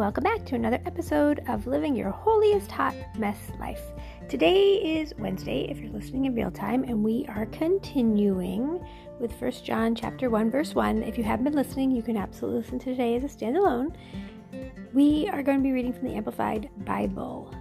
Welcome back to another episode of Living Your Holiest Hot Mess Life. Today is Wednesday if you're listening in real time and we are continuing with 1 John chapter 1 verse 1. If you haven't been listening, you can absolutely listen to today as a standalone. We are going to be reading from the Amplified Bible.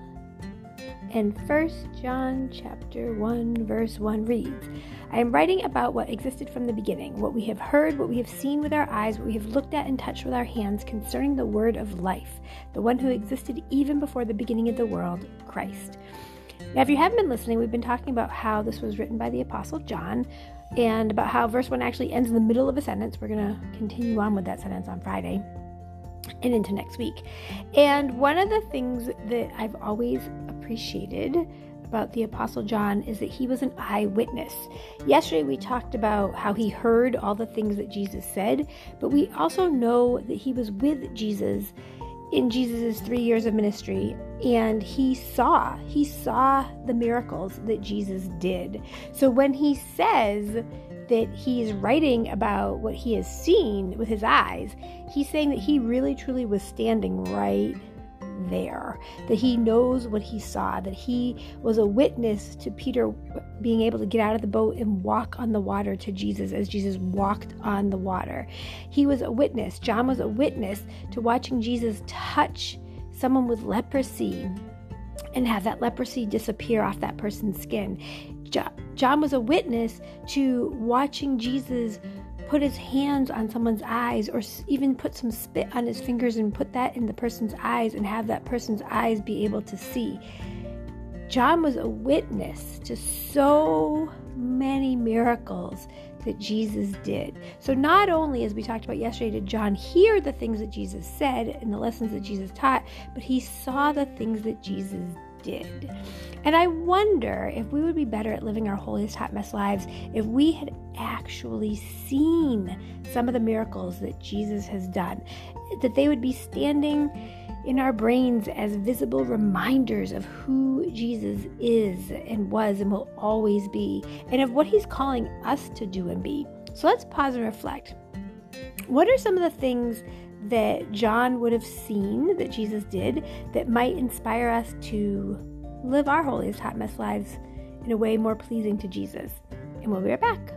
And 1 John chapter 1 verse 1 reads, I am writing about what existed from the beginning, what we have heard, what we have seen with our eyes, what we have looked at and touched with our hands concerning the word of life, the one who existed even before the beginning of the world, Christ. Now, if you haven't been listening, we've been talking about how this was written by the Apostle John and about how verse 1 actually ends in the middle of a sentence. We're going to continue on with that sentence on Friday and into next week. And one of the things that I've always appreciated about the Apostle John is that he was an eyewitness. Yesterday we talked about how he heard all the things that Jesus said, but we also know that he was with Jesus in Jesus' three years of ministry and he saw he saw the miracles that jesus did so when he says that he is writing about what he has seen with his eyes he's saying that he really truly was standing right there, that he knows what he saw, that he was a witness to Peter being able to get out of the boat and walk on the water to Jesus as Jesus walked on the water. He was a witness. John was a witness to watching Jesus touch someone with leprosy and have that leprosy disappear off that person's skin. John was a witness to watching Jesus put his hands on someone's eyes or even put some spit on his fingers and put that in the person's eyes and have that person's eyes be able to see. John was a witness to so many miracles that Jesus did. So, not only, as we talked about yesterday, did John hear the things that Jesus said and the lessons that Jesus taught, but he saw the things that Jesus did. And I wonder if we would be better at living our holiest hot mess lives if we had actually seen some of the miracles that Jesus has done, that they would be standing in our brains as visible reminders of who Jesus is and was and will always be, and of what he's calling us to do and be. So let's pause and reflect. What are some of the things that John would have seen that Jesus did that might inspire us to live our holiest hot mess lives in a way more pleasing to Jesus. And we'll be right back.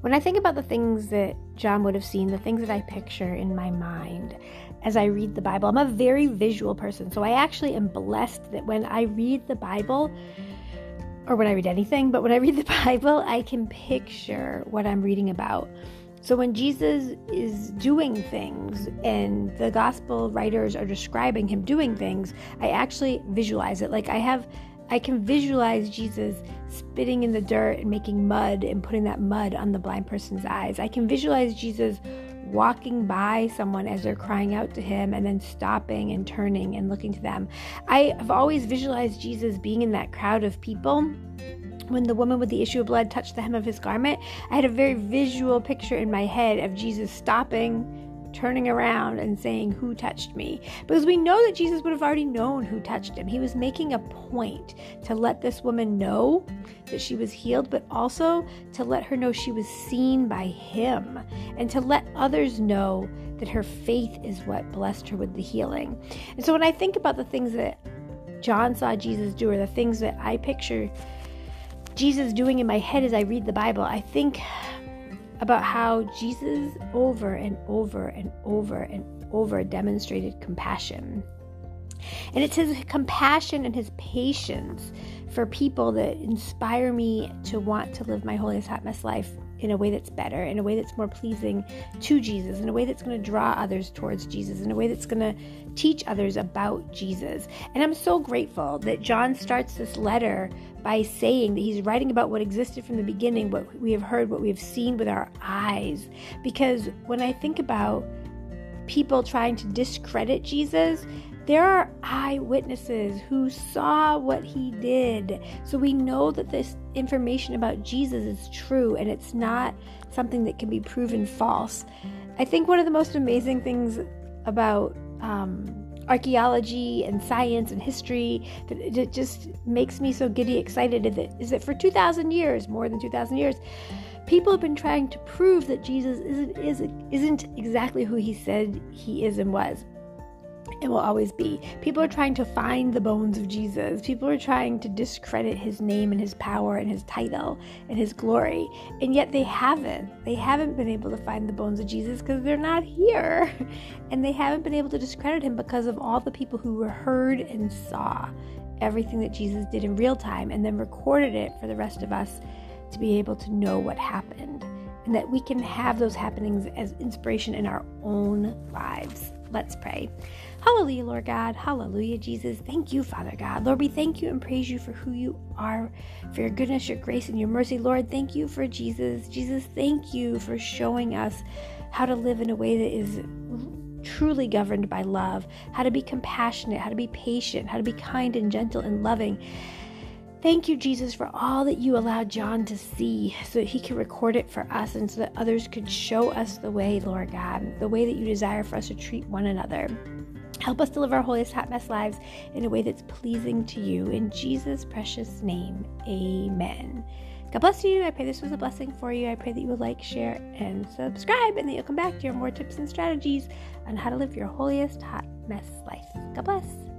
When I think about the things that John would have seen, the things that I picture in my mind as I read the Bible, I'm a very visual person. So I actually am blessed that when I read the Bible, or when I read anything, but when I read the Bible, I can picture what I'm reading about. So when Jesus is doing things and the gospel writers are describing him doing things, I actually visualize it. Like I have I can visualize Jesus spitting in the dirt and making mud and putting that mud on the blind person's eyes. I can visualize Jesus walking by someone as they're crying out to him and then stopping and turning and looking to them. I have always visualized Jesus being in that crowd of people when the woman with the issue of blood touched the hem of his garment, I had a very visual picture in my head of Jesus stopping, turning around, and saying, Who touched me? Because we know that Jesus would have already known who touched him. He was making a point to let this woman know that she was healed, but also to let her know she was seen by him and to let others know that her faith is what blessed her with the healing. And so when I think about the things that John saw Jesus do, or the things that I picture Jesus doing in my head as I read the Bible, I think about how Jesus over and over and over and over demonstrated compassion. And it's his compassion and his patience for people that inspire me to want to live my holiest hot mess life in a way that's better, in a way that's more pleasing to Jesus, in a way that's going to draw others towards Jesus, in a way that's going to teach others about Jesus. And I'm so grateful that John starts this letter by saying that he's writing about what existed from the beginning, what we have heard, what we have seen with our eyes. Because when I think about people trying to discredit Jesus, there are eyewitnesses who saw what he did. So we know that this information about Jesus is true and it's not something that can be proven false. I think one of the most amazing things about um, archaeology and science and history that it just makes me so giddy excited is that for 2,000 years, more than 2,000 years, people have been trying to prove that Jesus isn't, isn't, isn't exactly who he said he is and was and will always be. People are trying to find the bones of Jesus. People are trying to discredit his name and his power and his title and his glory. And yet they haven't. They haven't been able to find the bones of Jesus because they're not here. And they haven't been able to discredit him because of all the people who heard and saw everything that Jesus did in real time and then recorded it for the rest of us to be able to know what happened. And that we can have those happenings as inspiration in our own lives. Let's pray. Hallelujah, Lord God. Hallelujah, Jesus. Thank you, Father God. Lord, we thank you and praise you for who you are, for your goodness, your grace, and your mercy. Lord, thank you for Jesus. Jesus, thank you for showing us how to live in a way that is truly governed by love, how to be compassionate, how to be patient, how to be kind and gentle and loving. Thank you, Jesus, for all that you allowed John to see so that he could record it for us and so that others could show us the way, Lord God, the way that you desire for us to treat one another. Help us to live our holiest hot mess lives in a way that's pleasing to you. In Jesus' precious name, amen. God bless you. I pray this was a blessing for you. I pray that you will like, share, and subscribe, and that you'll come back to hear more tips and strategies on how to live your holiest hot mess life. God bless.